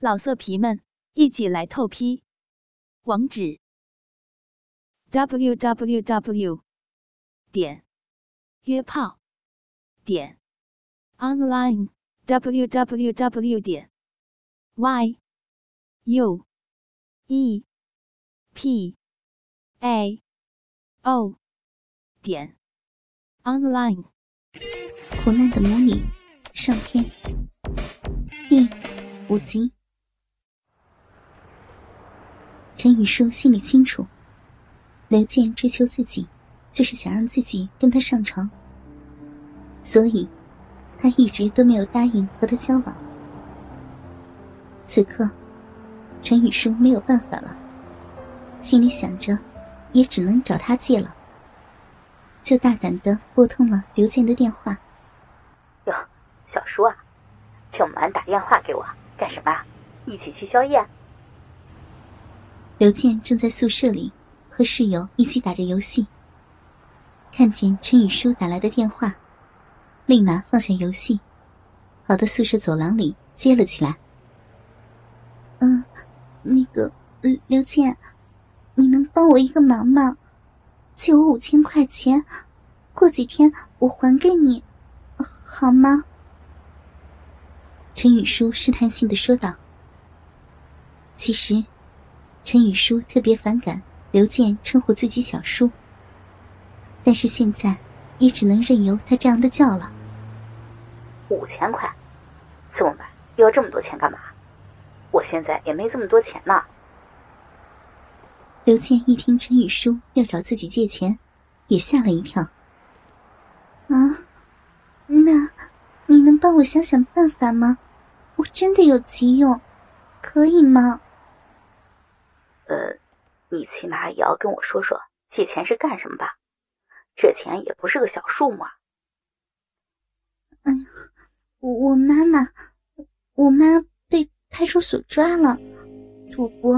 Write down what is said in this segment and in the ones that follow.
老色皮们，一起来透批！网址：w w w 点约炮点 online w w w 点 y u e p a o 点 online。苦难的母女上篇第五集。陈宇舒心里清楚，刘健追求自己，就是想让自己跟他上床，所以，他一直都没有答应和他交往。此刻，陈宇舒没有办法了，心里想着，也只能找他借了，就大胆的拨通了刘健的电话。哟，小叔啊，这么晚打电话给我干什么？一起去宵夜？刘健正在宿舍里和室友一起打着游戏，看见陈宇舒打来的电话，立马放下游戏，跑到宿舍走廊里接了起来。嗯，那个刘健，你能帮我一个忙吗？借我五千块钱，过几天我还给你，好吗？陈宇舒试探性的说道。其实。陈宇舒特别反感刘健称呼自己小叔，但是现在也只能任由他这样的叫了。五千块，这么买要这么多钱干嘛？我现在也没这么多钱呢。刘健一听陈宇舒要找自己借钱，也吓了一跳。啊，那你能帮我想想办法吗？我真的有急用，可以吗？呃，你起码也要跟我说说借钱是干什么吧？这钱也不是个小数目啊。哎呀，我我妈妈，我妈被派出所抓了，赌博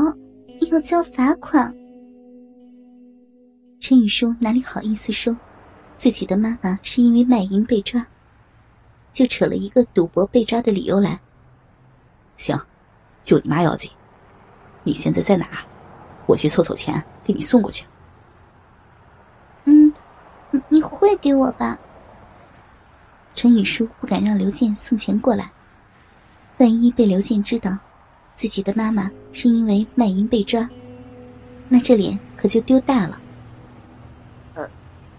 要交罚款。陈宇舒哪里好意思说自己的妈妈是因为卖淫被抓，就扯了一个赌博被抓的理由来。行，就你妈要紧。你现在在哪？我去凑凑钱，给你送过去。嗯，你会给我吧？陈宇舒不敢让刘健送钱过来，万一被刘健知道自己的妈妈是因为卖淫被抓，那这脸可就丢大了。呃，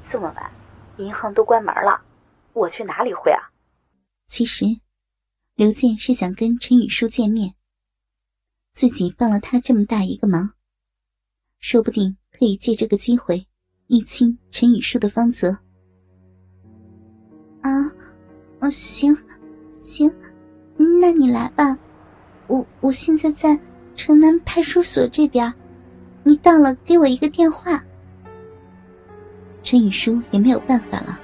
这么晚，银行都关门了，我去哪里汇啊？其实，刘健是想跟陈宇舒见面，自己帮了他这么大一个忙。说不定可以借这个机会，一清陈宇舒的芳泽。啊，哦，行，行，那你来吧。我我现在在城南派出所这边，你到了给我一个电话。陈宇舒也没有办法了，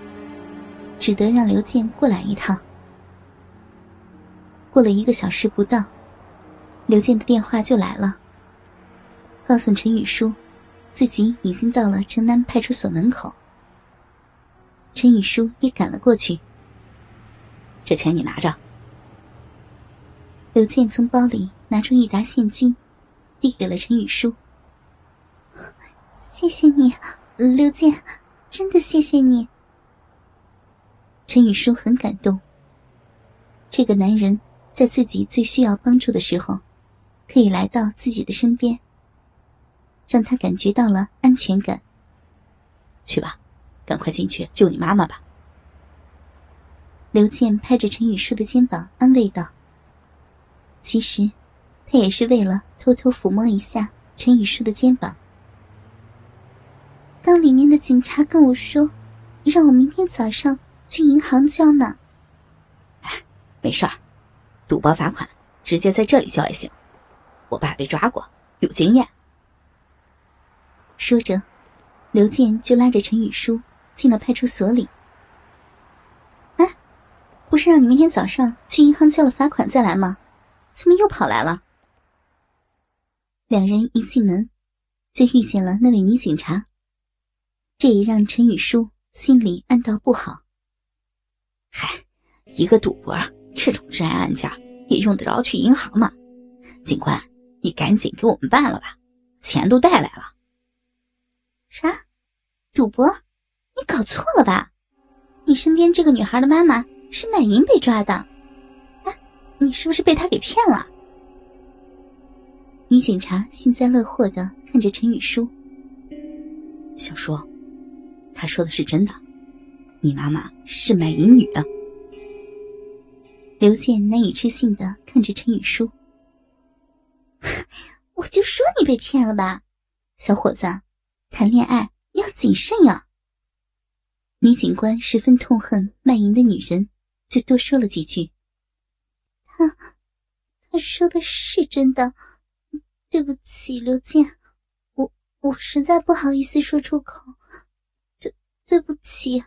只得让刘健过来一趟。过了一个小时不到，刘健的电话就来了。告诉陈宇舒，自己已经到了城南派出所门口。陈宇舒也赶了过去。这钱你拿着。刘健从包里拿出一沓现金，递给了陈宇舒。谢谢你，刘健，真的谢谢你。陈宇舒很感动。这个男人在自己最需要帮助的时候，可以来到自己的身边。让他感觉到了安全感。去吧，赶快进去救你妈妈吧。刘健拍着陈宇舒的肩膀安慰道：“其实，他也是为了偷偷抚摸一下陈宇舒的肩膀。刚里面的警察跟我说，让我明天早上去银行交呢。哎，没事儿，赌博罚款直接在这里交也行。我爸被抓过，有经验。”说着，刘健就拉着陈宇舒进了派出所里。哎，不是让你明天早上去银行交了罚款再来吗？怎么又跑来了？两人一进门，就遇见了那位女警察。这也让陈宇舒心里暗道不好。嗨，一个赌博这种治安案件也用得着去银行吗？警官，你赶紧给我们办了吧，钱都带来了。啥？赌博？你搞错了吧？你身边这个女孩的妈妈是卖淫被抓的，哎，你是不是被他给骗了？女警察幸灾乐祸的看着陈雨舒，小叔，他说的是真的，你妈妈是卖淫女。刘健难以置信的看着陈雨舒，我就说你被骗了吧，小伙子，谈恋爱要谨慎呀。女警官十分痛恨卖淫的女人，就多说了几句。他，他说的是真的，对不起，刘健，我我实在不好意思说出口，对对不起。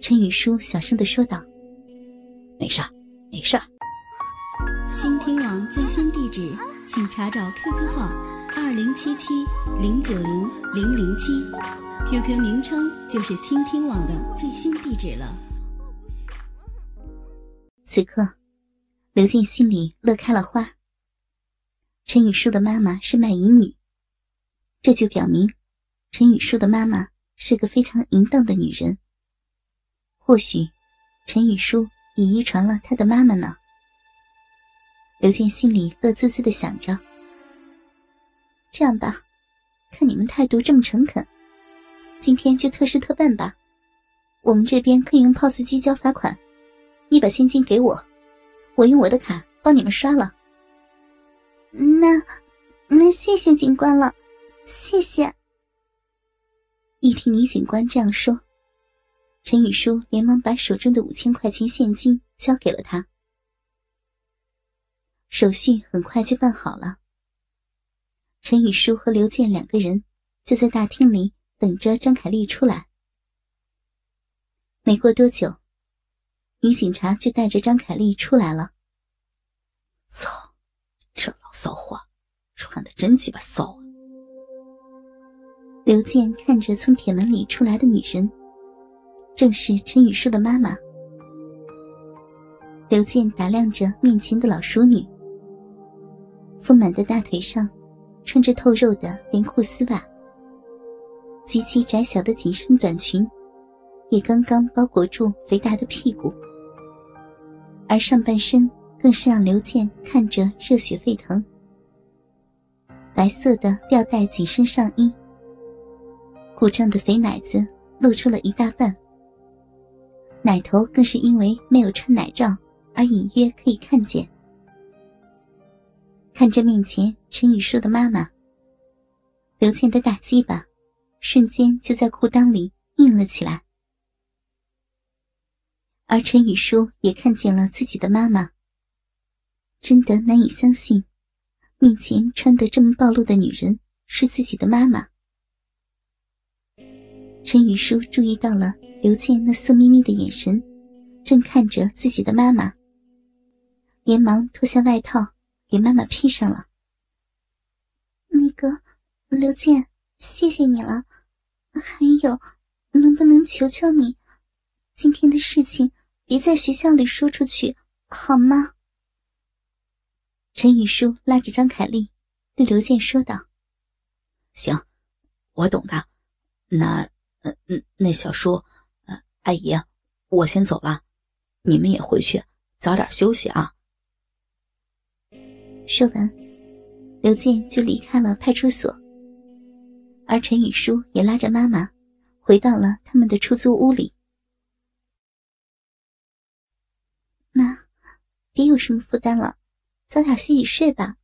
陈宇舒小声的说道。没事，没事。倾听网最新地址，请查找 QQ 号二零七七零九零零零七，QQ 名称就是倾听网的最新地址了。此刻，刘健心里乐开了花。陈雨舒的妈妈是卖淫女，这就表明陈雨舒的妈妈是个非常淫荡的女人。或许，陈雨舒。也遗传了他的妈妈呢。刘健心里乐滋滋的想着：“这样吧，看你们态度这么诚恳，今天就特事特办吧。我们这边可以用 POS 机交罚款，你把现金给我，我用我的卡帮你们刷了。”那那谢谢警官了，谢谢。一听女警官这样说。陈雨舒连忙把手中的五千块钱现金交给了他，手续很快就办好了。陈雨舒和刘健两个人就在大厅里等着张凯丽出来。没过多久，女警察就带着张凯丽出来了。操，这老骚货穿的真鸡巴骚啊！刘健看着从铁门里出来的女人。正是陈雨舒的妈妈。刘健打量着面前的老熟女，丰满的大腿上穿着透肉的连裤丝袜，极其窄小的紧身短裙也刚刚包裹住肥大的屁股，而上半身更是让刘健看着热血沸腾。白色的吊带紧身上衣，鼓胀的肥奶子露出了一大半。奶头更是因为没有穿奶罩而隐约可以看见。看着面前陈雨舒的妈妈，刘健的大鸡巴瞬间就在裤裆里硬了起来。而陈雨舒也看见了自己的妈妈，真的难以相信，面前穿得这么暴露的女人是自己的妈妈。陈雨舒注意到了。刘健那色眯眯的眼神，正看着自己的妈妈，连忙脱下外套给妈妈披上了。那个刘健，谢谢你了。还有，能不能求求你，今天的事情别在学校里说出去，好吗？陈雨舒拉着张凯丽，对刘健说道：“行，我懂的。那，嗯嗯，那小叔。”阿姨，我先走了，你们也回去早点休息啊。说完，刘健就离开了派出所，而陈雨舒也拉着妈妈回到了他们的出租屋里。妈，别有什么负担了，早点洗洗睡吧。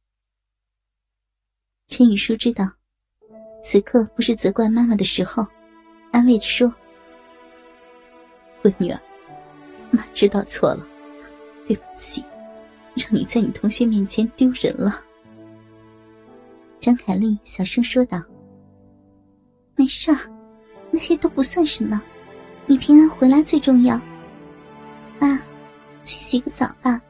陈雨舒知道，此刻不是责怪妈妈的时候，安慰着说。闺女儿，妈知道错了，对不起，让你在你同学面前丢人了。张凯丽小声说道：“没事，那些都不算什么，你平安回来最重要。妈，去洗个澡吧，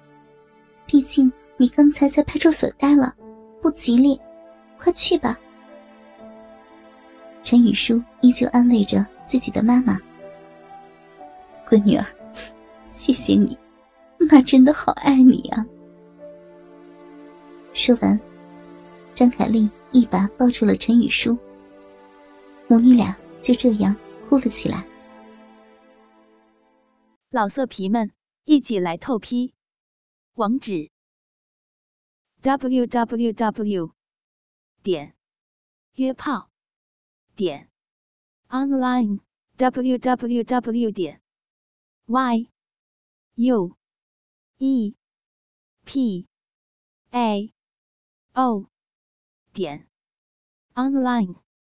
毕竟你刚才在派出所待了，不吉利，快去吧。”陈雨舒依旧安慰着自己的妈妈。闺女儿，谢谢你，妈真的好爱你啊！说完，张凯丽一把抱住了陈雨舒，母女俩就这样哭了起来。老色皮们，一起来透批！网址：w w w 点约炮点 online w w w 点 y u e p a o 点 online。